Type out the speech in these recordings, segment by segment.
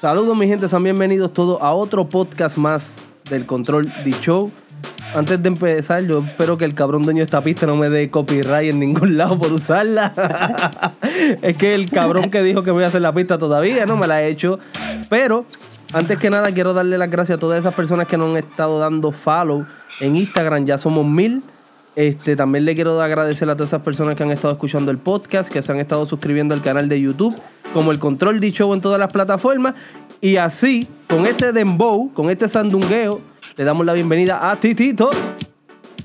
Saludos mi gente, sean bienvenidos todos a otro podcast más del Control D Show. Antes de empezar, yo espero que el cabrón dueño de esta pista no me dé copyright en ningún lado por usarla. es que el cabrón que dijo que voy a hacer la pista todavía no me la ha hecho. Pero antes que nada quiero darle las gracias a todas esas personas que nos han estado dando follow en Instagram. Ya somos mil. Este, también le quiero agradecer a todas esas personas que han estado escuchando el podcast, que se han estado suscribiendo al canal de YouTube, como el Control D Show en todas las plataformas. Y así, con este dembow, con este sandungueo, le damos la bienvenida a Titito.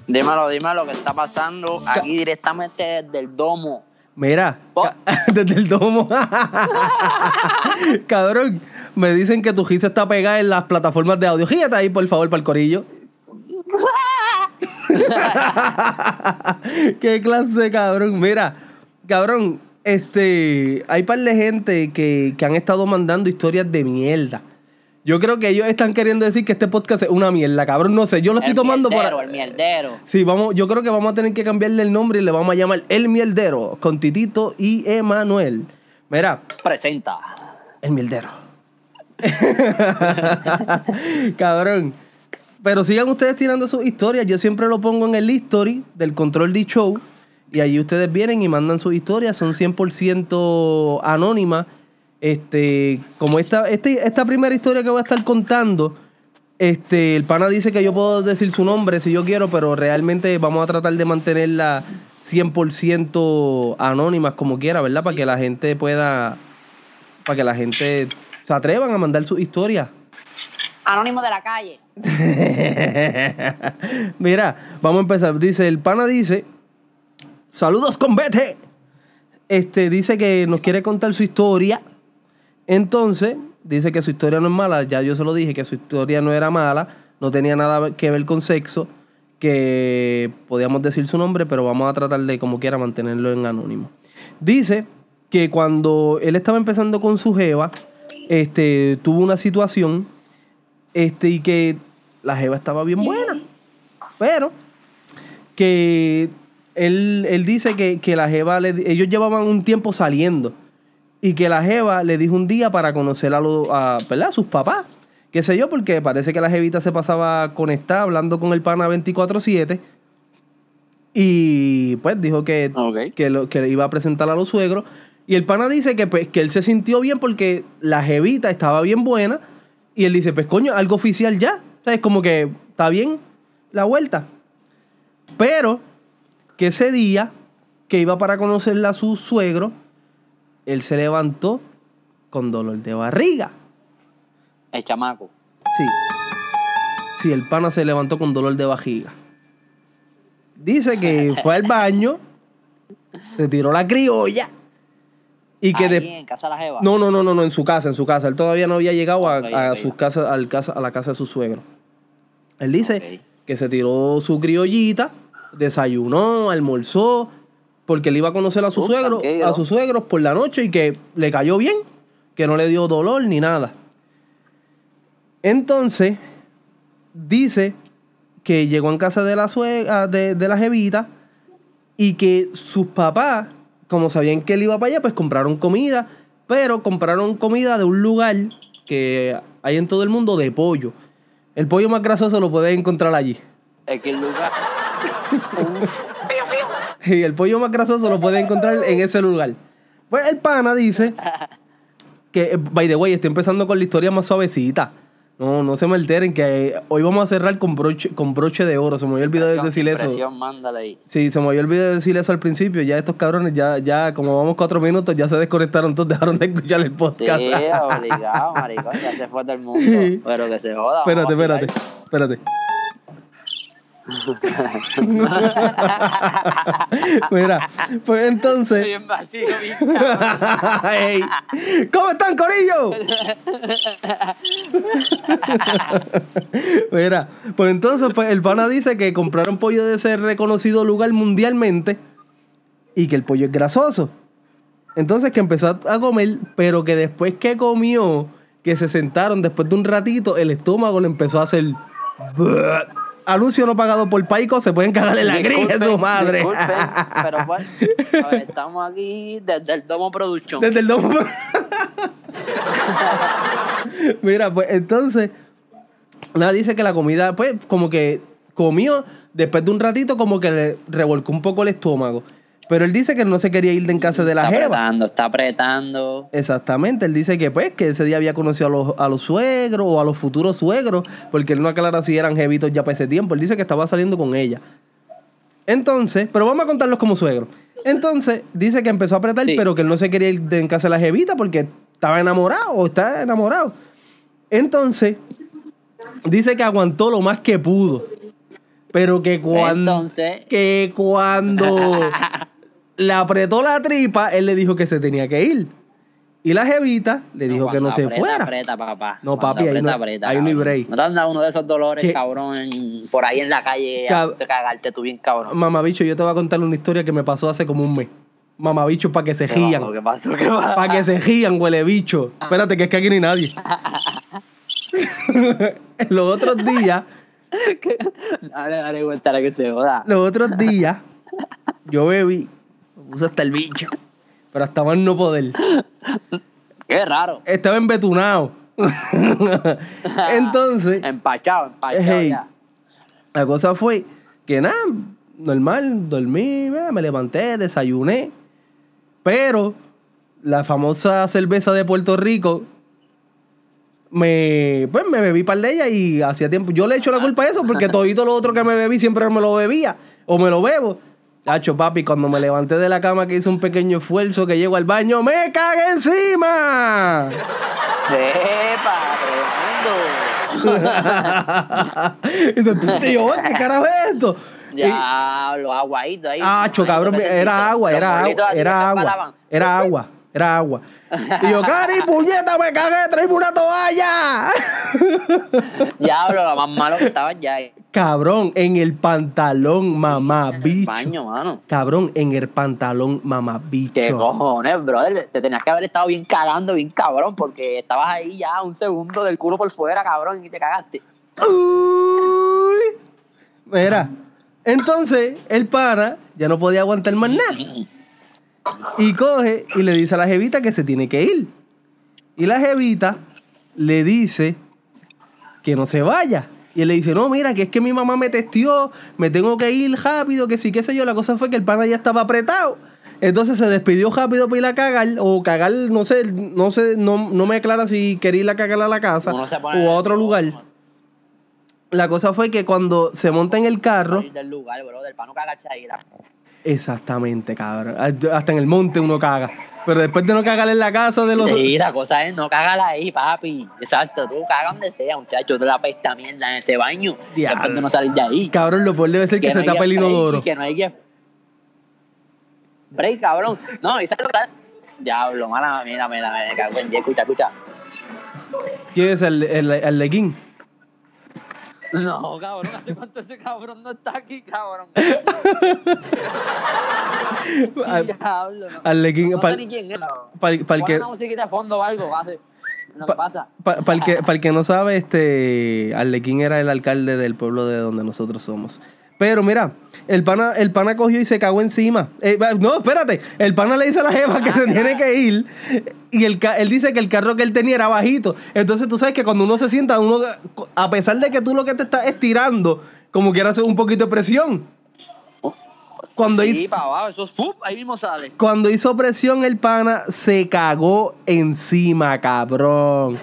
Dímelo, dímelo, ¿qué está pasando? Aquí directamente desde el domo. Mira, Oh. desde el domo. Cabrón, me dicen que tu gisa está pegada en las plataformas de audio. Gígate ahí, por favor, para el corillo. Qué clase, cabrón. Mira, cabrón, este, hay par de gente que, que han estado mandando historias de mierda. Yo creo que ellos están queriendo decir que este podcast es una mierda, cabrón. No sé, yo lo estoy el tomando mierdero, para. El mierdero. Sí, vamos, yo creo que vamos a tener que cambiarle el nombre y le vamos a llamar El Mierdero con Titito y Emanuel. Mira, Presenta. El Mierdero. Cabrón. Pero sigan ustedes tirando sus historias. Yo siempre lo pongo en el history del Control D Show. Y allí ustedes vienen y mandan sus historias. Son 100% anónimas. Este, como esta, este- esta primera historia que voy a estar contando, este, el pana dice que yo puedo decir su nombre si yo quiero, pero realmente vamos a tratar de mantenerla 100% anónimas como quiera, ¿verdad? Para que la gente pueda, para que la gente se atrevan a mandar su historia. Anónimo de la calle. Mira, vamos a empezar. Dice, el pana dice, saludos con Vete. Este, dice que nos quiere contar su historia. Entonces, dice que su historia no es mala. Ya yo se lo dije, que su historia no era mala. No tenía nada que ver con sexo. Que podíamos decir su nombre, pero vamos a tratar de, como quiera, mantenerlo en anónimo. Dice que cuando él estaba empezando con su jeva, este, tuvo una situación este, y que la jeva estaba bien buena. Pero que él, él dice que, que la jeva, le, ellos llevaban un tiempo saliendo. Y que la jeva le dijo un día para conocer a, los a, ¿verdad? a sus papás. Qué sé yo, porque parece que la jevita se pasaba conectada hablando con el pana 24-7. Y pues dijo que, que, lo, que iba a presentar a los suegros. Y el pana dice que, pues, que él se sintió bien porque la jevita estaba bien buena. Y él dice, pues coño, algo oficial ya. O sea, es como que está bien la vuelta. Pero que ese día que iba para conocerla a su suegro, él se levantó con dolor de barriga. El chamaco. Sí. Sí, el pana se levantó con dolor de vajiga. Dice que fue al baño, se tiró la criolla y que Ahí, de- en casa de la jeva. no, no, no, no, no, en su casa, en su casa. Él todavía no había llegado a, al casa, a la casa de su suegro. Él dice que se tiró su criollita, desayunó, almorzó, porque él iba a conocer a su Uh, suegro, tranquilo. a sus suegros por la noche y que le cayó bien, que no le dio dolor ni nada. Entonces, dice que llegó en casa de la suegra, de, de la jevita, y que sus papás, como sabían que él iba para allá, pues compraron comida, pero compraron comida de un lugar que hay en todo el mundo de pollo. El pollo más grasoso lo puedes encontrar allí. Es que el lugar. Y el pollo más grasoso lo puedes encontrar en ese lugar. Pues el pana dice que, by the way, estoy empezando con la historia más suavecita. No, no se me alteren, que eh, hoy vamos a cerrar con broche, con broche de oro. Se me había olvidado de decir eso. Ahí. Sí, se me había olvidado decir eso al principio. Ya estos cabrones, ya, ya como vamos cuatro minutos, ya se desconectaron todos, dejaron de escuchar el Sí, podcast. obligado, maricón. Ya se fue del mundo. Pero que se joda. espérate, espérate, espérate. Mira, pues Estoy entonces. bien vacío, bien Ey, ¿Cómo están, Corillo? Mira, pues entonces pues el pana dice que compraron pollo de ese reconocido lugar mundialmente y que el pollo es grasoso. Entonces que empezó a comer, pero que después que comió, que se sentaron después de un ratito, el estómago le empezó a hacer... Anuncio no pagado por Paico, se pueden cagar en la grilla de su madre. disculpen, pero bueno, a ver, estamos aquí desde el Domo Production. Desde el domo. Mira, pues entonces, nada, dice que la comida, pues, como que comió, después de un ratito, como que le revolcó un poco el estómago. Pero él dice que no se quería ir de en casa de la está jeva. apretando, está apretando. Exactamente, él dice que pues que ese día había conocido a los, a los suegros o a los futuros suegros, porque él no aclara si eran jevitos ya para ese tiempo, él dice que estaba saliendo con ella. Entonces, pero vamos a contarlos como suegros. Entonces, dice que empezó a apretar, Sí. pero que él no se quería ir de en casa de la jevita porque estaba enamorado o está enamorado. Entonces, dice que aguantó lo más que pudo. Pero que cuando, Entonces- que cuando le apretó la tripa, él le dijo que se tenía que ir. Y la jevita le dijo que no se aprieta, fuera. Aprieta, papá. No, Cuando papi, ahí no- aprieta, ahí no hay break. No te han dado uno de esos dolores, cabrón, por ahí en la calle, Cab- a cagarte tú bien, cabrón. Mamabicho, yo te voy a contar una historia que me pasó hace como un mes. Mamabicho, para que se ¿Qué rían. pasó? ¿Qué pasó? ¿Qué pasó? Para que se rían, huele bicho. Espérate, que es que aquí ni nadie. los otros días, Dale, dale, cuéntale que se joda. los otros días, yo bebí, puse hasta el bicho. Pero hasta más no poder. Qué raro. Estaba embetunado. Entonces, Empachado, empachado Hey. ya. la cosa fue que nada, normal, dormí, me levanté, desayuné. Pero la famosa cerveza de Puerto Rico, me, pues me bebí par de ella y hacía tiempo. Yo le echo la culpa a eso porque todito lo otro que me bebí siempre me lo bebía o me lo bebo. Hacho, papi, cuando me levanté de la cama que hice un pequeño esfuerzo que llego al baño, ¡me cagué encima! ¡Epa! ¡Tremendo! y después, tío, ¿qué carajo es esto? Y- Ya, los aguaditos ahí. Acho, cabrón, era agua, era agua, era agua, era agua, era agua. Y yo, Cari, puñeta, me cagué, tráeme una toalla. Diablo, lo más malo que estaba ya. En Cabrón, en el pantalón, mamá, el bicho. baño, mano. Cabrón, en el pantalón, mamá, bicho. ¿Qué cojones, brother? Te tenías que haber estado bien cagando, bien cabrón, porque estabas ahí ya un segundo del culo por fuera, cabrón, y te cagaste. Uy. Mira, entonces el pana ya no podía aguantar más nada. Y coge y le dice a la jevita que se tiene que ir. Y la jevita le dice que no se vaya. Y él le dice, no, mira, que es que mi mamá me testió, me tengo que ir rápido, que sí, qué sé yo. La cosa fue que el pana ya estaba apretado. Entonces se despidió rápido para ir a cagar, o cagar, no sé, no sé, no, no me aclara si quería ir a cagar a la casa o a otro lugar. La cosa fue que cuando se monta en el carro, del lugar, brother, para no cagarse ahí. la- exactamente, cabrón. Hasta en el monte uno caga. Pero después de no cagar en la casa de los. Sí, la cosa es no cagala ahí, papi. Exacto, tú caga donde sea, muchacho. Tú la pesta mierda en ese baño. Diablo. Después de no salir de ahí. Cabrón, lo peor debe ser que, se no hay tapa el inodoro. Que no hay que. Break, cabrón. No, y sabes que Diablo, mala, mira, mira, me cago en escucha, escucha. ¿Quién es el, el, el leguín? No, cabrón, ¿hace cuánto ese cabrón no está aquí, cabrón? Diablo, no. al leguín, No para sé ni quién es. el Pon que. una musiquita de fondo o algo, hace. Pa- pasa. Para el que, pa' el que no sabe, este Arlequín era el alcalde del pueblo de donde nosotros somos. Pero mira, el pana, el pana cogió y se cagó encima. Eh, no, espérate. El pana le dice a la jeva que se tiene que ir. Y el, él dice que el carro que él tenía era bajito. Entonces tú sabes que cuando uno se sienta, uno, a pesar de que tú lo que te estás estirando, como quiera hacer un poquito de presión. Cuando sí, hizo- abajo, eso es ¡fup! ahí mismo sale. Cuando hizo presión, el pana se cagó encima, cabrón.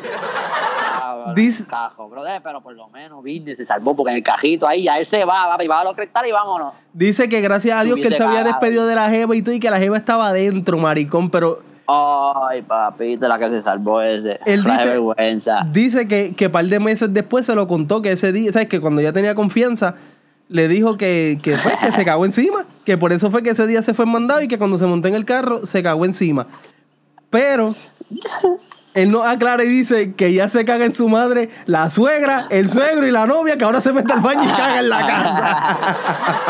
Cabrón, Dice- Cajo, brother, pero por lo menos Business se salvó porque en el cajito ahí ya él se va, va, y va a los cristales y vámonos. Dice que gracias a Dios que él se había despedido de la jeva y todo y que la jeva estaba adentro, maricón, pero Ay, papito, la que se salvó ese. Él La dice- vergüenza. dice que, que par de meses después se lo contó que ese día, ¿sabes? Que cuando ya tenía confianza, le dijo que, que, pues, que se cagó encima, que por eso fue que ese día se fue mandado y que cuando se montó en el carro se cagó encima. Pero él no aclara y dice que ya se caga en su madre la suegra, el suegro y la novia, que ahora se mete al baño y caga en la casa.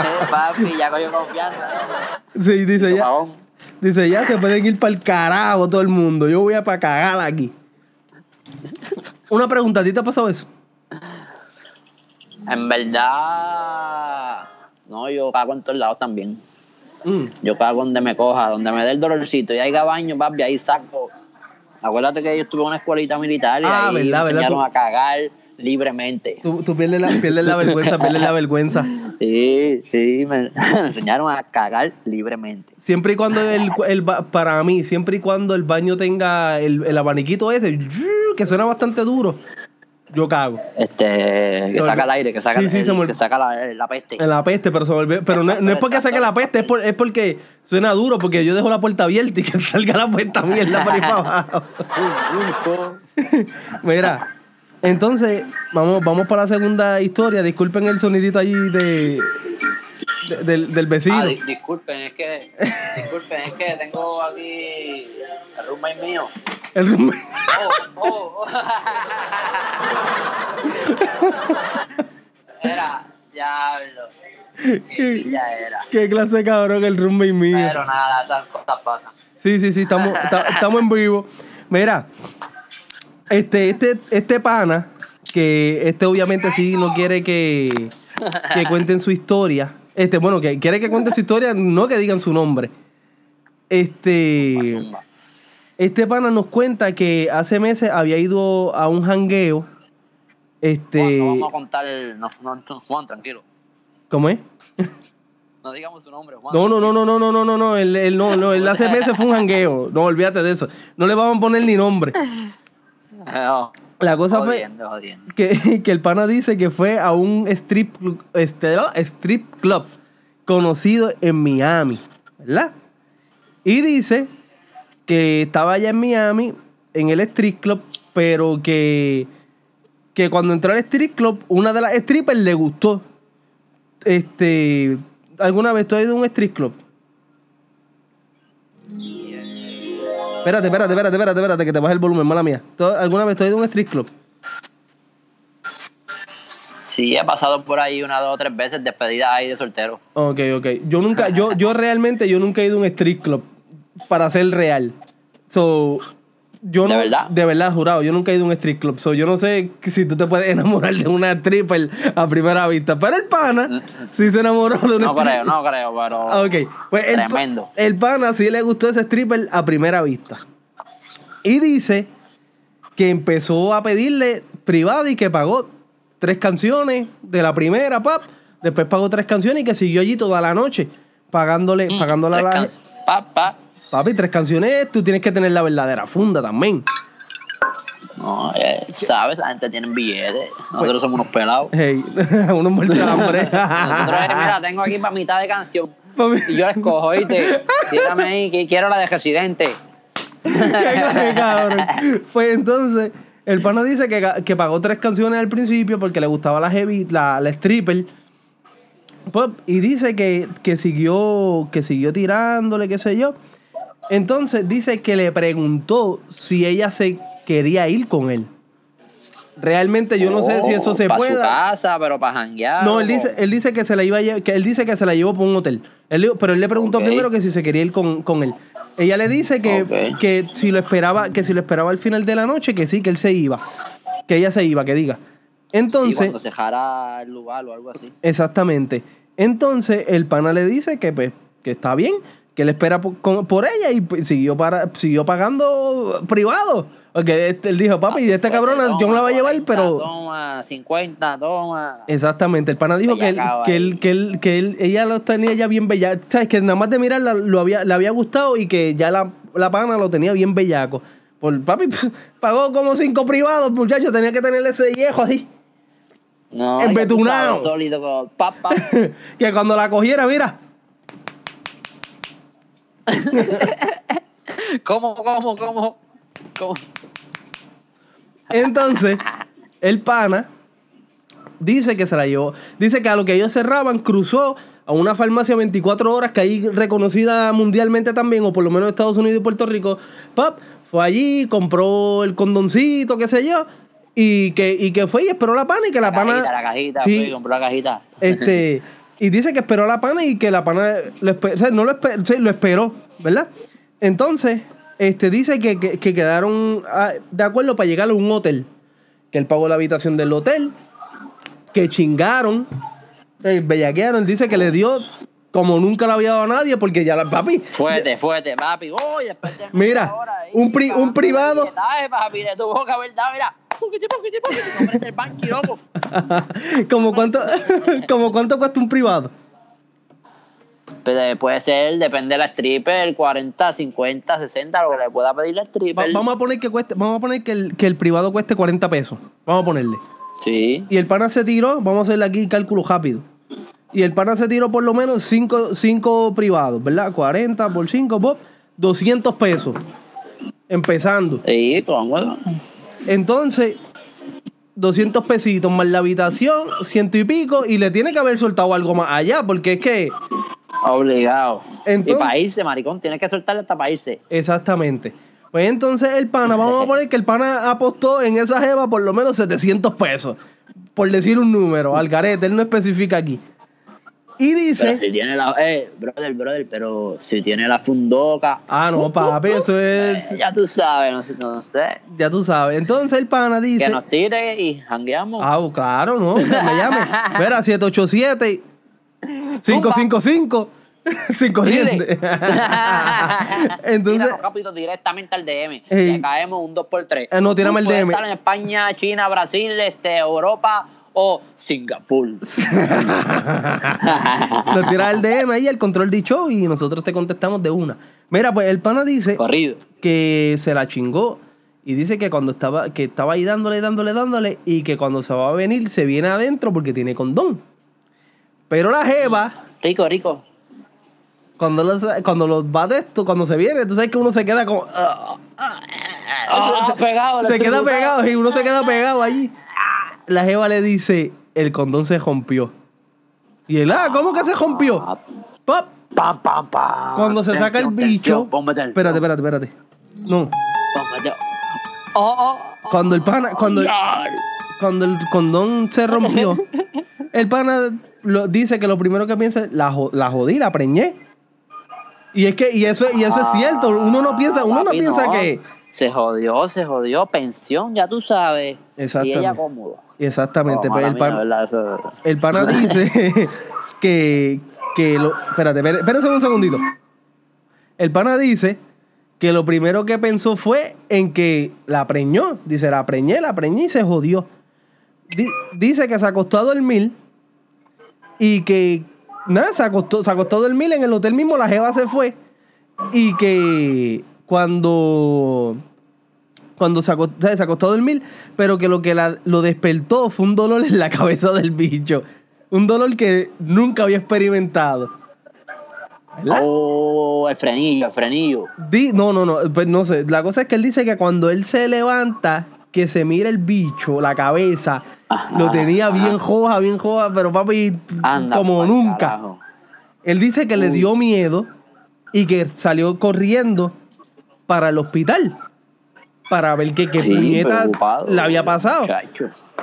Eh, Papi, ya cogió confianza. nene. Sí, dice ya. Pavón. Dice, ya se pueden ir para el carajo todo el mundo. Yo voy a para cagar aquí. Una pregunta, ¿a ti te ha pasado eso? En verdad. No, yo cago en todos lados también. Mm. Yo cago donde me coja, donde me dé el dolorcito y haya baño, papi, ahí saco Acuérdate que yo estuve en una escuelita militar y Ah, ahí verdad, me verdad, enseñaron tú- a cagar libremente. Tú, tú pierdes, la, pierdes la vergüenza, pierdes la vergüenza. Sí, sí, me, me enseñaron a cagar libremente. Siempre y cuando el, el ba- para mí, siempre y cuando el baño tenga el, el abaniquito ese, que suena bastante duro, yo cago. Este, que saca volvió- el aire, que saca, Sí, sí, el- se me- que saca la, la peste. En la peste, pero se volvió- Pero no, no es porque saque la peste, es, por- es porque suena duro, porque yo dejo la puerta abierta y que salga la puerta mierda por ahí para abajo. Mira, entonces, vamos, vamos para la segunda historia. Disculpen el sonidito allí de, de- del, del vecino. Ah, di- disculpen, es que, disculpen, es que tengo aquí el roommate mío. El roommate. Oh, oh. Era, diablo. Ya era. Qué clase de cabrón el roommate mío. Pero nada, esas cosas pasan. Sí, sí, sí, estamos, ta- estamos en vivo. Mira, este, este, este pana, que este obviamente sí no quiere que, que cuenten su historia. Este, bueno, que quiere que cuenten su historia, no que digan su nombre. Este, este pana nos cuenta que hace meses había ido a un jangueo. Este, Juan, no vamos a contar el. No, no, Juan, tranquilo. ¿cómo es? No digamos su nombre, Juan. No, no, no, no, no, no, no, no, no, él, él no, no, él hace meses fue un jangueo. No, olvídate de eso. No le vamos a poner ni nombre. No, La cosa fue jodiendo, que, que el pana dice que fue a un strip, este, strip club conocido en Miami, ¿verdad? Y dice que estaba allá en Miami, en el strip club, pero que, que cuando entró al strip club, una de las strippers le gustó. Este, ¿alguna vez tú has ido a un strip club? Espérate, espérate, espérate, espérate, espérate, que te baje el volumen, mala mía. ¿Tú- ¿Alguna vez tú has ido a un strip club? Sí, he pasado por ahí una, dos o tres veces despedida ahí de soltero. Ok, ok. Yo nunca, yo, yo realmente, yo nunca he ido a un strip club para ser real. So, yo ¿De no, verdad? De verdad, jurado, yo nunca he ido a un strip club. So, yo no sé si tú te puedes enamorar de una stripper a primera vista. Pero el pana sí se enamoró de una No stripper. creo, no creo, pero. Ok, pues Tremendo. el pana sí le gustó ese stripper a primera vista. Y dice que empezó a pedirle privado y que pagó tres canciones de la primera, pap. Después pagó tres canciones y que siguió allí toda la noche pagándole, Mm, pagándole a la can- Pa, pa. Papi, tres canciones, tú tienes que tener la verdadera funda también. No, eh, sabes, esa gente tiene billetes. Nosotros somos unos pelados. Hey, uno muerto de hambre. Nosotros, eh, mira, tengo aquí para mitad de canción. Y yo la escojo, ¿oíste? Dígame ahí que quiero la de residente. Cabrón. Pues entonces, el pana dice que, que pagó tres canciones al principio porque le gustaba la heavy, la, la stripper. Pues, y dice que, que siguió, que siguió tirándole, qué sé yo. Entonces dice que le preguntó si ella se quería ir con él. Realmente yo no sé si eso se para su pueda. casa, pero para janguear. No, él dice, él dice que se la iba a lle- que él dice que se la llevó por un hotel. Él pero él le preguntó primero que si se quería ir con, con él. Ella le dice que, que si lo esperaba, que si lo esperaba al final de la noche, que sí, que él se iba. Que ella se iba, que diga. Sí, Entonces, cuando se jara el lugar o algo así. exactamente. Entonces, el pana le dice que pues, que está bien, que él espera por, con- por ella y pues, siguió para, siguió pagando privado. Porque este- él dijo, papi, de esta Pues, cabrona yo me la voy a llevar, 40, pero. Toma, 50, toma. Exactamente, el pana dijo que él, que él, que él, que él, ella lo tenía ya bien bella, sabes que nada más de mirarla lo había, le había gustado y que ya la, la pana lo tenía bien bellaco. Por papi, pf, pagó como cinco privados, muchacho, tenía que tener ese viejo así. No, Embetunado. Sólido, que cuando la cogiera, mira, ¿Cómo, cómo, cómo? ¿Cómo? entonces, el pana dice que se la llevó. Dice que a lo que ellos cerraban, cruzó a una farmacia 24 horas que ahí reconocida mundialmente también, o por lo menos en Estados Unidos y Puerto Rico. Pap, fue allí, compró el condoncito, qué sé yo, y que, y que fue y esperó la pana y que la, La pana. cajita, la cajita, Sí. compró la cajita. Este, y dice que esperó a la pana y que la pana lo espe- o sea, no lo, esperó, ¿verdad? Entonces, este, dice que, que- que quedaron ah, de acuerdo para llegar a un hotel. Que él pagó la habitación del hotel. Que chingaron. eh, bellaquearon. Dice que le dio como nunca le había dado a nadie, porque ya la papi. Fuerte, fuerte, papi. Después de Mira, un pri- un privado- papi, de tu boca, ¿verdad? Mira. Como cuánto, como cuánto cuesta un privado. Pero eh, puede ser, depende de la stripper, 40, 50, 60, lo que le pueda pedir la Va- stripper. vamos a poner que cueste, vamos a poner que el, que el privado cueste 40 pesos. Vamos a ponerle. Sí. Y el pana se tiró, vamos a hacerle aquí cálculo rápido. Y el pana se tiró por lo menos 5 privados, ¿verdad? 40 por 5, pop, 200 pesos. Empezando. Sí, pues vamos. Entonces, 200 pesitos más la habitación, ciento y pico, y le tiene que haber soltado algo más allá, porque es que, Obligado. Entonces- y para irse, maricón, tienes que soltarle hasta para irse. exactamente. Pues entonces el pana, vamos a poner que el pana apostó en esa jeva por lo menos 700 pesos, por decir un número, al garete, él no especifica aquí. Y Pero dice, si tiene la. Eh, brother, brother, pero si tiene la fundoca. ah, no, papi, eso es, eh, ya tú sabes, no, sé- no sé. ya tú sabes. Entonces el pana Que dice, nos tire y jangueamos. ah, claro, no, que me llame. Verá, 787 555 sin corriente. Entonces, Tíranos rápido directamente al DM. Le caemos un 2x3. Eh, no, tírame el DM. estar en España, China, Brasil, este, Europa o Singapur. nos tira el DM ahí, el control de show, y nosotros te contestamos de una. Mira, pues el pana dice Corrido. que se la chingó. Y dice que cuando estaba, que estaba ahí dándole, dándole, dándole, y que cuando se va a venir, se viene adentro porque tiene condón. Pero la jeva, Rico, rico. cuando los, cuando los va de esto, cuando se viene, tú sabes que uno se queda como. ah, Ah, pegado. se queda pegado y uno se queda pegado allí. La jeva le dice, el condón se rompió. Y él, ah, ¿cómo que se rompió? Ah, Pop. Pam, pam, pam. Cuando se saca el bicho. tensión, Espérate, espérate, espérate. No. tensión. Oh, oh, oh. Cuando el pana, cuando cuando el condón se rompió, el pana lo, dice que lo primero que piensa es, la, la jodí, la preñé. Y es que, y eso, y eso es cierto. Uno no piensa, uno no piensa que. Se jodió, se jodió. Pensión, ya tú sabes. Y Exactamente. ella cómodo. Exactamente. Pero el, pana dice que, que lo. Espérate, espérate, espérense un segundito. El pana dice que lo primero que pensó fue en que la preñó. Dice, la preñé, la preñé y se jodió. Di- dice que se acostó a dormir y que nada, se acostó, se acostó a dormir en el hotel mismo, la jeva se fue y que cuando cuando se acostó, se acostó a dormir, pero que lo que la- lo despertó fue un dolor en la cabeza del bicho. Un dolor que nunca había experimentado. ¿Verdad? Oh, el frenillo, el frenillo. Di- no, no, no, pues no sé. La cosa es que él dice que cuando él se levanta, que se mira el bicho, la cabeza, Ajá, lo tenía ajá. bien joja, bien joja, pero papi, Anda, como nunca. carajo. Él dice que le dio miedo y que salió corriendo para el hospital para ver qué, qué Sí, puñeta le había pasado.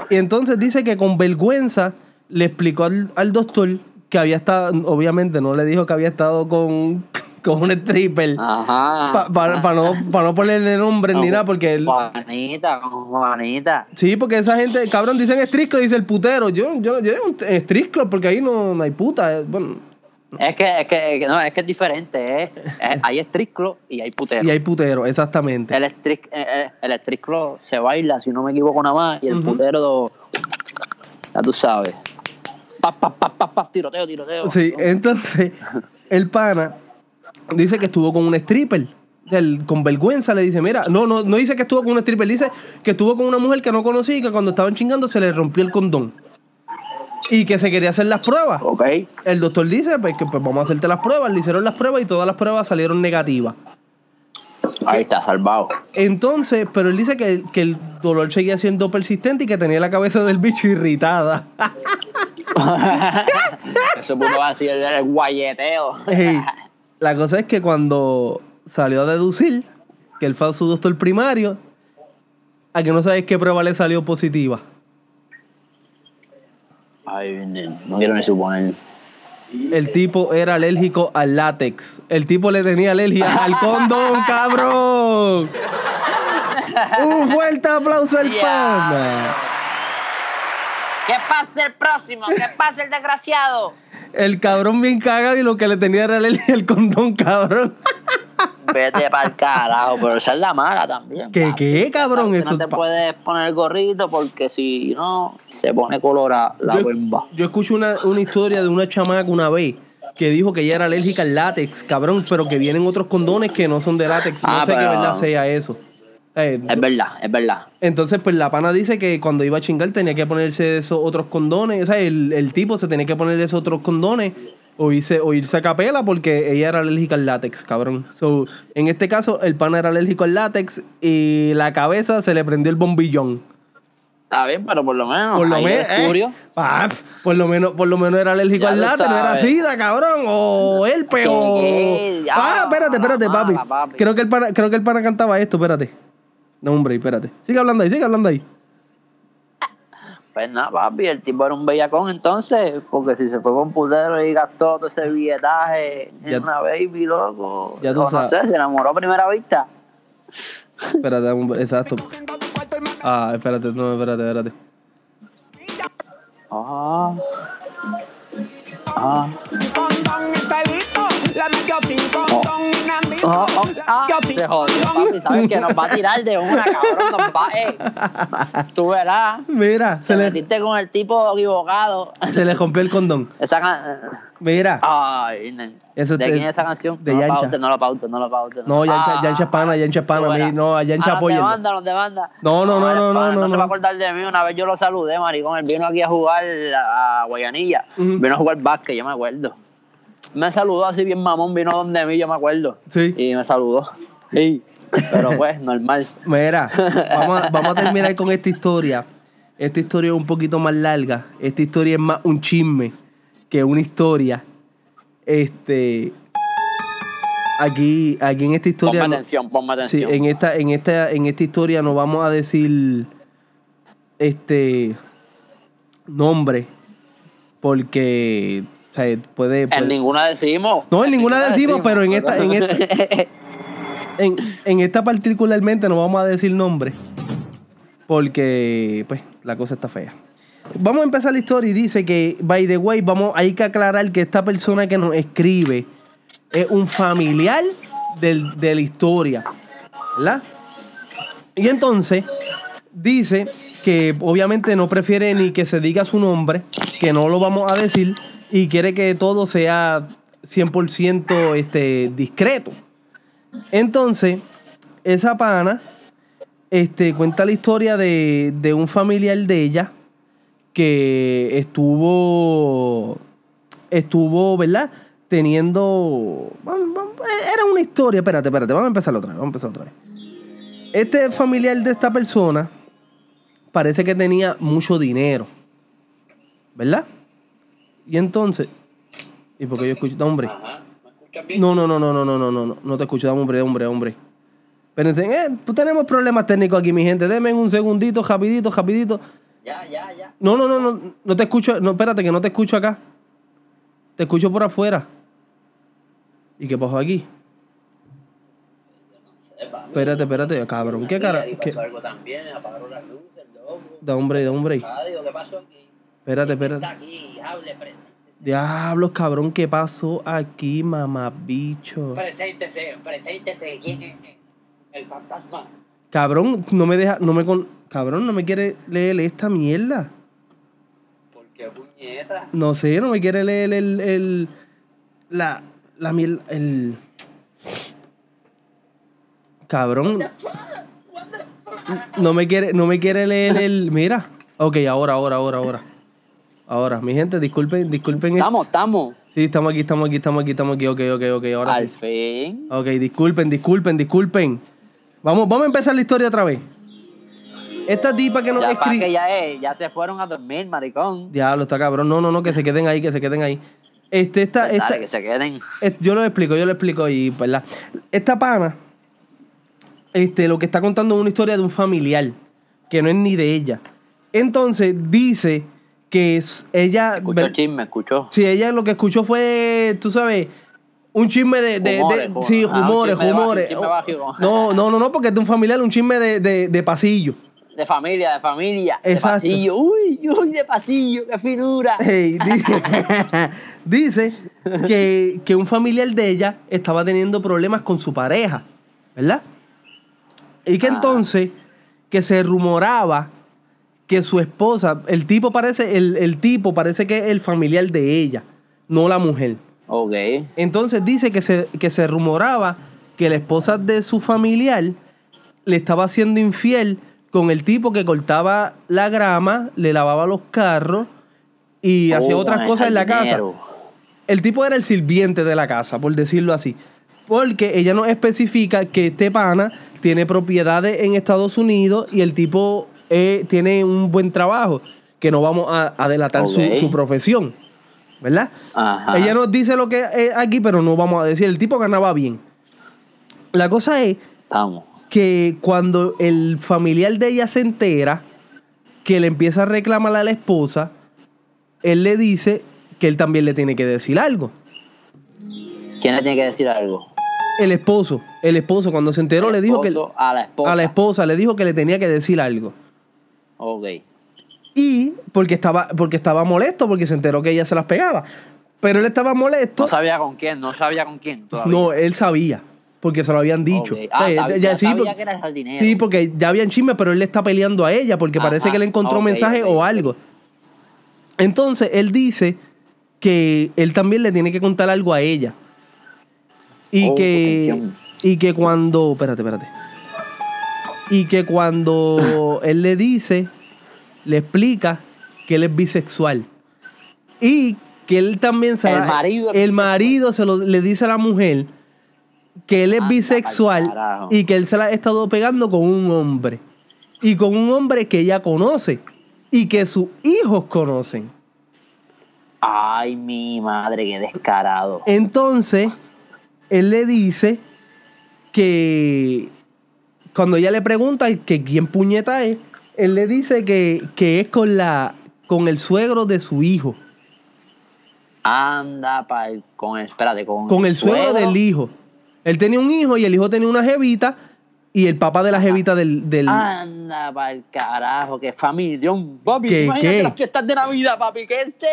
Y entonces dice que con vergüenza le explicó al, al doctor que había estado, obviamente no le dijo que había estado con, con un stripper. Ajá. Para no, pa no ponerle nombre ni nada, porque él- Juanita, Juanita. Sí, porque esa gente, cabrón, dicen strip club, dice el putero. Yo, yo, yo digo un strip club porque ahí no, no hay puta. eh, Bueno, Es que, es que, no, es que es diferente, ¿eh? Es- hay street club y hay putero. y hay putero, exactamente. El street, eh, el street club se baila, si no me equivoco nada más, y el putero, ya tú sabes. Pa, pa, pa, pa, pa, tiroteo, tiroteo. Sí, entonces el pana dice que estuvo con un stripper. Él, con vergüenza le dice, mira, no, no, no dice que estuvo con un stripper, dice que estuvo con una mujer que no conocía y que cuando estaban chingando se le rompió el condón. Y que se quería hacer las pruebas. Ok. El doctor dice, pues que pues, vamos a hacerte las pruebas. Le hicieron las pruebas y todas las pruebas salieron negativas. Ahí está, salvado. Entonces, pero él dice que, que el dolor seguía siendo persistente y que tenía la cabeza del bicho irritada. Eso pudo así el, el guayeteo. La cosa es que cuando salió a deducir que él fue a su doctor primario, a que no sabes qué prueba le salió positiva. Ay, no quiero ni suponer. El tipo era alérgico al látex. El tipo le tenía alergia al condón, cabrón. Un fuerte aplauso al Ya. pana. ¿Qué pasa el próximo? ¿Qué pasa el desgraciado? El cabrón bien cagado y lo que le tenía era el, el condón, cabrón. Vete para el carajo, pero esa es la mala también. ¿Qué, papi. qué, cabrón? Eso no te puedes poner el gorrito porque si no, se pone colorada la yo, bemba. yo escuché una, una historia de una chamaca una vez que dijo que ella era alérgica al látex, cabrón, pero que vienen otros condones que no son de látex. No Ah, sé qué verdad sea eso. Eh, Es verdad, es verdad. entonces, pues la pana dice que cuando iba a chingar tenía que ponerse esos otros condones. O sea, el, el tipo se tenía que poner esos otros condones o irse, o irse a capela porque ella era alérgica al látex, cabrón. So, en este caso, el pana era alérgico al látex y la cabeza se le prendió el bombillón. Está bien, pero por lo menos. Por lo menos, eh, por lo menos, por lo menos era alérgico Ya al látex, no era sida, cabrón, o herpes, ¿Qué, o. qué? Ya, Ah, espérate, espérate, papi. Creo que el pana, creo que el pana cantaba esto, espérate. No, hombre, espérate. Sigue hablando ahí, sigue hablando ahí. Pues nada, papi, el tipo era un bellacón entonces, porque si se fue con putero y gastó todo ese billetaje en Ya- una baby, loco. Ya tú o no sabes. sé, se enamoró a primera vista. Espérate, dame un- exacto. Ah, espérate, no, espérate, espérate. Ah. Ah. La sin condón Nandi. Oh, oh, ah, se jodió, condón. papi, sabes que nos va a tirar de una, cabrón, nos va, eh. Tú verás. Mira, Te se le, metiste con el tipo equivocado. se le rompió el condón. Esa can... Mira. Ay. Eso ¿De te- quién es esa canción? de no Yancha. no lo pautes, no lo pautes. No, Yancha, Ah, Yancha es pana, Yancha es pana. no, a Yancha Ah, nos apóyenlo. demanda, nos demanda. No, no, no, no, no, no, se no. va a acordar de mí. Una vez yo lo saludé, maricón. Él vino aquí a jugar a Guayanilla. Vino a jugar básquet, yo me acuerdo. Me saludó así bien mamón, vino donde mí, yo me acuerdo. Sí. Y me saludó. Sí. Pero pues, normal. Mira, vamos a, vamos a terminar con esta historia. Esta historia es un poquito más larga. Esta historia es más un chisme que una historia. Este. Aquí, aquí en esta historia. Ponme atención, ponme sí, atención. en esta, en esta, en esta historia no vamos a decir este nombre. Porque sea, puede, puede- En ninguna decimos. No, en ninguna decimos, pero en esta- en en, en esta particularmente no vamos a decir nombre. Porque, pues, la cosa está fea. Vamos a empezar la historia y dice que, by the way, vamos, hay que aclarar que esta persona que nos escribe es un familiar del- de la historia. ¿Verdad? Y entonces, dice que obviamente no prefiere ni que se diga su nombre, que no lo vamos a decir, y quiere que todo sea 100% este, discreto. Entonces, esa pana este, cuenta la historia de, de un familiar de ella que estuvo, estuvo, ¿verdad? Teniendo... vamos, Era una historia, espérate, espérate, vamos a empezar otra vez, vamos a empezar otra vez. Este familiar de esta persona parece que tenía mucho dinero, ¿verdad? Y entonces... ¿Y por qué yo escucho? Hombre. No, no, no, no, no, no, no, no, no, no te escucho, hombre, hombre, hombre. Espérense, eh, pues tenemos problemas técnicos aquí, mi gente. Denme un segundito, rapidito, rapidito. Ya, ya, ya. No, no, no, no, no te escucho, no, espérate, que no te escucho acá. Te escucho por afuera. ¿Y qué pasó aquí? Espérate, espérate, cabrón, ¿qué cara? ¿Qué? algo también, apagaron las luces, loco. Da hombre, da hombre. ¿qué pasó aquí? Espérate, espérate. aquí, hable. Diablos, cabrón, ¿qué pasó aquí, mamá bicho? Preséntese, preséntese. ¿Quién es el fantasma? Cabrón, no me deja, no me con. Cabrón, no me quiere leer esta mierda. ¿Por qué puñeta? No sé, no me quiere leer el. el la. La mierda. El. Cabrón. No me quiere, no me quiere leer el. Mira. Ok, ahora, ahora, ahora, ahora. Ahora, mi gente, disculpen, disculpen. Estamos, estamos. Sí, estamos aquí, estamos aquí, estamos aquí, estamos aquí. Ok, ok, ok, ahora Al sí. fin. Ok, disculpen, disculpen, disculpen. Vamos, vamos a empezar la historia otra vez. Esta tipa que nos Ya, para que ya, es, ya se fueron a dormir, maricón. Diablo, está cabrón. No, no, no, que se queden ahí, que se queden ahí. Este, esta, Dale, esta, que se queden. Yo lo explico, yo lo explico y ¿verdad? Esta pana, este, lo que está contando es una historia de un familiar, que no es ni de ella. Entonces dice que es- ella. Escuchó el chisme, escuchó. si ella lo que escuchó fue, tú sabes, un chisme de. de- Humores, humores. sí, Ah, humores, bajo, humores. bajo. No, no, no, no, porque es de un familiar, un chisme de, de, de pasillo. De familia, de familia. Exacto. De pasillo. Uy. Uy, uy, de pasillo, qué finura. Hey, dice, dice que, que un familiar de ella estaba teniendo problemas con su pareja, ¿verdad? Y que Ah. entonces, que se rumoraba que su esposa, el tipo parece, el, el tipo parece que es el familiar de ella, no la mujer. Ok. Entonces dice que se, que se rumoraba que la esposa de su familiar le estaba siendo infiel con el tipo que cortaba la grama, le lavaba los carros y hacía Oh, otras con el cosas en la casa. El tipo era el sirviente de la casa, por decirlo así. Porque ella no especifica que este pana tiene propiedades en Estados Unidos y el tipo eh, tiene un buen trabajo, que no vamos a, a delatar su- profesión, ¿verdad? Ajá. Ella nos dice lo que es aquí, pero no vamos a decir. El tipo ganaba bien. La cosa es Estamos. que cuando el familiar de ella se entera que le empieza a reclamar a la esposa, él le dice que él también le tiene que decir algo. ¿Quién le tiene que decir algo? El esposo, el esposo cuando se enteró El le dijo que a la esposa. a la esposa le dijo que le tenía que decir algo. Ok. Y porque estaba porque estaba molesto porque se enteró que ella se las pegaba. Pero él estaba molesto. No sabía con quién, no sabía con quién todavía. No, él sabía, porque se lo habían dicho. Ah, O sea, sabía, ya- sí, sabía por- que era el jardinero. sí, porque ya habían chismes, pero él le está peleando a ella porque parece que le encontró ok, mensaje o algo. Entonces, él dice que él también le tiene que contar algo a ella. Y Oh, que y que cuando, espérate, espérate. Y que cuando él le dice, le explica que él es bisexual. Y que él también se El la- marido el marido se lo, le dice a la mujer que él es Anda bisexual y que él se la ha estado pegando con un hombre. Y con un hombre que ella conoce y que sus hijos conocen. Ay, mi madre, qué descarado. Entonces, él le dice que cuando ella le pregunta que quién puñeta es, él le dice que, que es con la con el suegro de su hijo, Anda pa el- con espérate, con, con el suegro del hijo. Él tenía un hijo y el hijo tenía una jevita y el papá de la jevita del, del Anda pa el carajo, qué familia, papi. ¿Qué, imagínate qué? las fiestas de Navidad, papi, que este,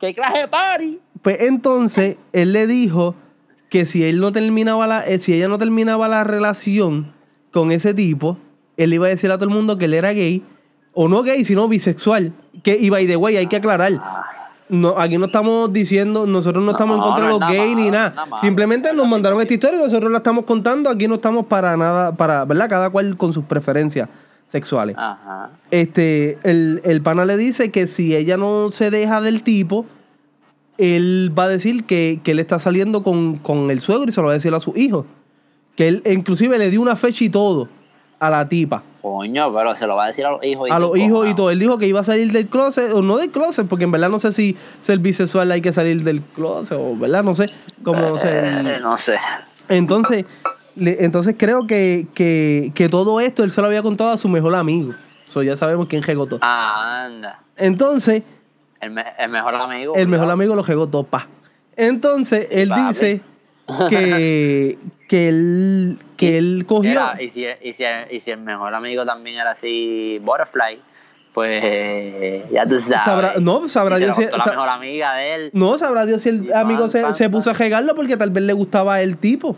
que clase de party. Pues entonces él le dijo que si él no terminaba la, eh, si ella no terminaba la relación con ese tipo, él iba a decir a todo el mundo que él era gay, o no gay, sino bisexual. Que y by the way, hay que aclarar. No, aquí no estamos diciendo, nosotros no, estamos en contra de los gays ni nada. Simplemente nos mandaron esta historia y nosotros la estamos contando. Aquí no estamos para nada, para, ¿verdad? Cada cual con sus preferencias sexuales. Ajá. Este, el, el pana le dice que si ella no se deja del tipo, él va a decir que, que él está saliendo con, con el suegro y se lo va a decir a su hijo. Que él inclusive le dio una fecha y todo a la tipa. Coño, pero se lo va a decir a los hijos. y A los hijos y todo. Él dijo que iba a salir del closet, o no del closet, porque en verdad no sé si ser bisexual hay que salir del closet, o verdad, no sé cómo se... Eh, no sé. Entonces, le- entonces creo que, que, que todo esto él se lo había contado a su mejor amigo. So, ya sabemos quién regotó. Ah, anda. Entonces, El, me- el mejor amigo. el mejor amigo lo regotó, pa. Entonces, él papi. dice que, que él, que él cogió... Era, y, si, y, si, y si el mejor amigo también era así, Butterfly, pues ya tú sabes. Sabrá- no, sabrá Dios si- la mejor amiga de él. No, sabrá Dios si el amigo pan, se, pan, se puso a regarlo porque tal vez le gustaba el tipo.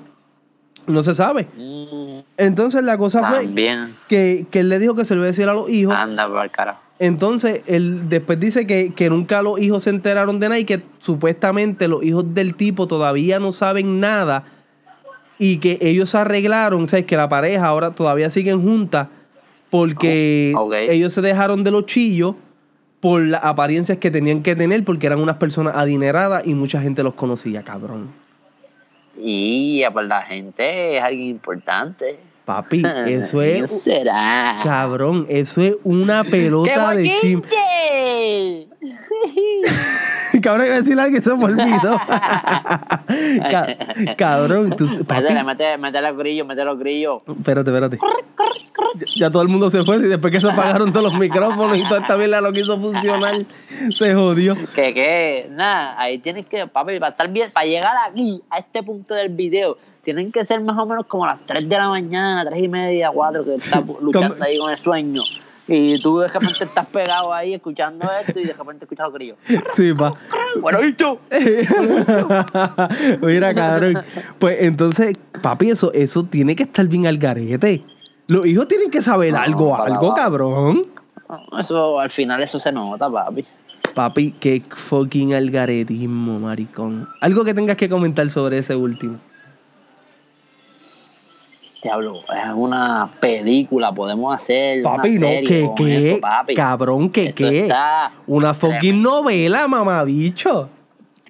No se sabe. Mm, Entonces la cosa fue que, que él le dijo que se lo iba a decir a los hijos. Anda por el carajo. Entonces él después dice que, que nunca los hijos se enteraron de nada y que supuestamente los hijos del tipo todavía no saben nada y que ellos arreglaron, o sea, que la pareja ahora todavía siguen juntas porque Oh, ellos se dejaron de los chillos por las apariencias que tenían que tener porque eran unas personas adineradas y mucha gente los conocía, cabrón. Y ya, pues la gente es alguien importante. Papi, eso ¿Quién es será? cabrón, eso es una pelota de chim. Cabrón, iba a decir algo que se me olvidó. Ca- cabrón, tú, Métele, métele, métele los grillos, los grillos. Espérate, espérate. Ya, ya todo el mundo se fue y después que se apagaron todos los micrófonos y toda esta vela lo quiso funcionar, se jodió. Que, que, nada, ahí tienes que, papi, para estar bien, para llegar aquí, a este punto del video, tienen que ser más o menos como las 3 de la mañana, 3 y media, 4, que estás luchando ahí con el sueño. Y tú de repente estás pegado ahí escuchando esto y de repente escuchas los grillos. Sí, pa. Bueno, dicho. Mira, cabrón. Pues entonces, papi, eso, eso tiene que estar bien al garete. Los hijos tienen que saber No, algo, para algo, cabrón. Eso, al final eso se nota, papi. Papi, qué fucking algaretismo, maricón. Algo que tengas que comentar sobre ese último. Diablo, es una película, podemos hacer Papi, una no, serie que con qué, eso, papi. cabrón, que Eso qué. está Una fucking tremendo. novela, mamabicho.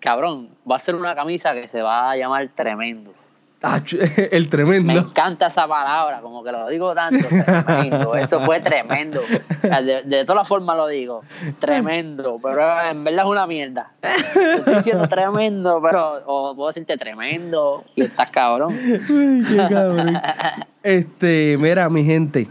Cabrón, va a ser una camisa que se va a llamar Tremendo. El Me tremendo. encanta esa palabra, como que lo digo tanto, tremendo. Eso fue tremendo. De, de todas formas lo digo, tremendo, pero en verdad es una mierda. Estoy diciendo tremendo, pero o puedo decirte tremendo y estás cabrón. Ay, qué cabrón. Este, mira, mi gente.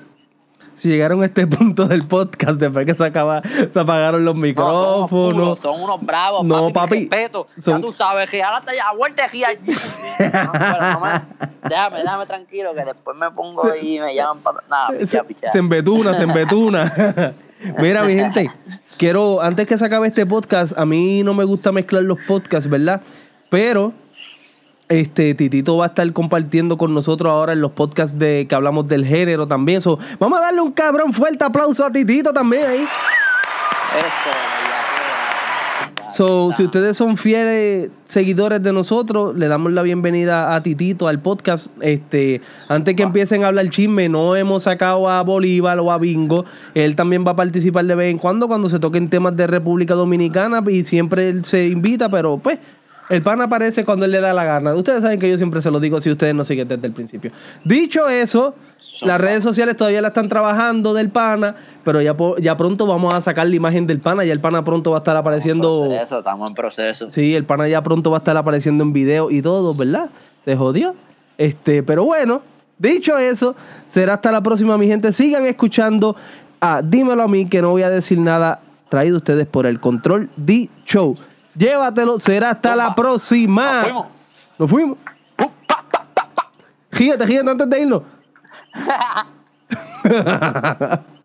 Si llegaron a este punto del podcast después que se acaba, se apagaron los No, son unos micrófonos. puros, son unos bravos, No, papi, papi, mi respeto. son- Ya tú sabes, que ahora te ya vuelta aquí. No, pero déjame, déjame tranquilo, que después me pongo ahí y me llaman para... Nada, se embetuna, se embetuna. Mira, mi gente, quiero, antes que se acabe este podcast, a mí no me gusta mezclar los podcasts, ¿verdad? Pero este Titito va a estar compartiendo con nosotros ahora en los podcasts de que hablamos del género también. So, vamos a darle un cabrón fuerte aplauso a Titito también ahí. Eso, So, si ustedes son fieles seguidores de nosotros, le damos la bienvenida a Titito al podcast. Este, antes que empiecen a hablar chisme, no hemos sacado a Bolívar o a Bingo. Él también va a participar de vez en cuando cuando se toquen temas de República Dominicana y siempre él se invita, pero pues el pan aparece cuando él le da la gana. Ustedes saben que yo siempre se lo digo si ustedes no siguen desde el principio. Dicho eso, las redes sociales todavía la están trabajando del pana, pero ya, ya pronto vamos a sacar la imagen del pana. Ya el pana pronto va a estar apareciendo. Proceso, estamos en proceso. Sí, el pana ya pronto va a estar apareciendo en video y todo, ¿verdad? Se jodió. Este, pero bueno, dicho eso, será hasta la próxima, mi gente. Sigan escuchando a Dímelo a mí, que no voy a decir nada, traído ustedes por el Control D Show. Llévatelo, será hasta la próxima. Nos fuimos. Nos fuimos. Gígate, gígate antes de irnos.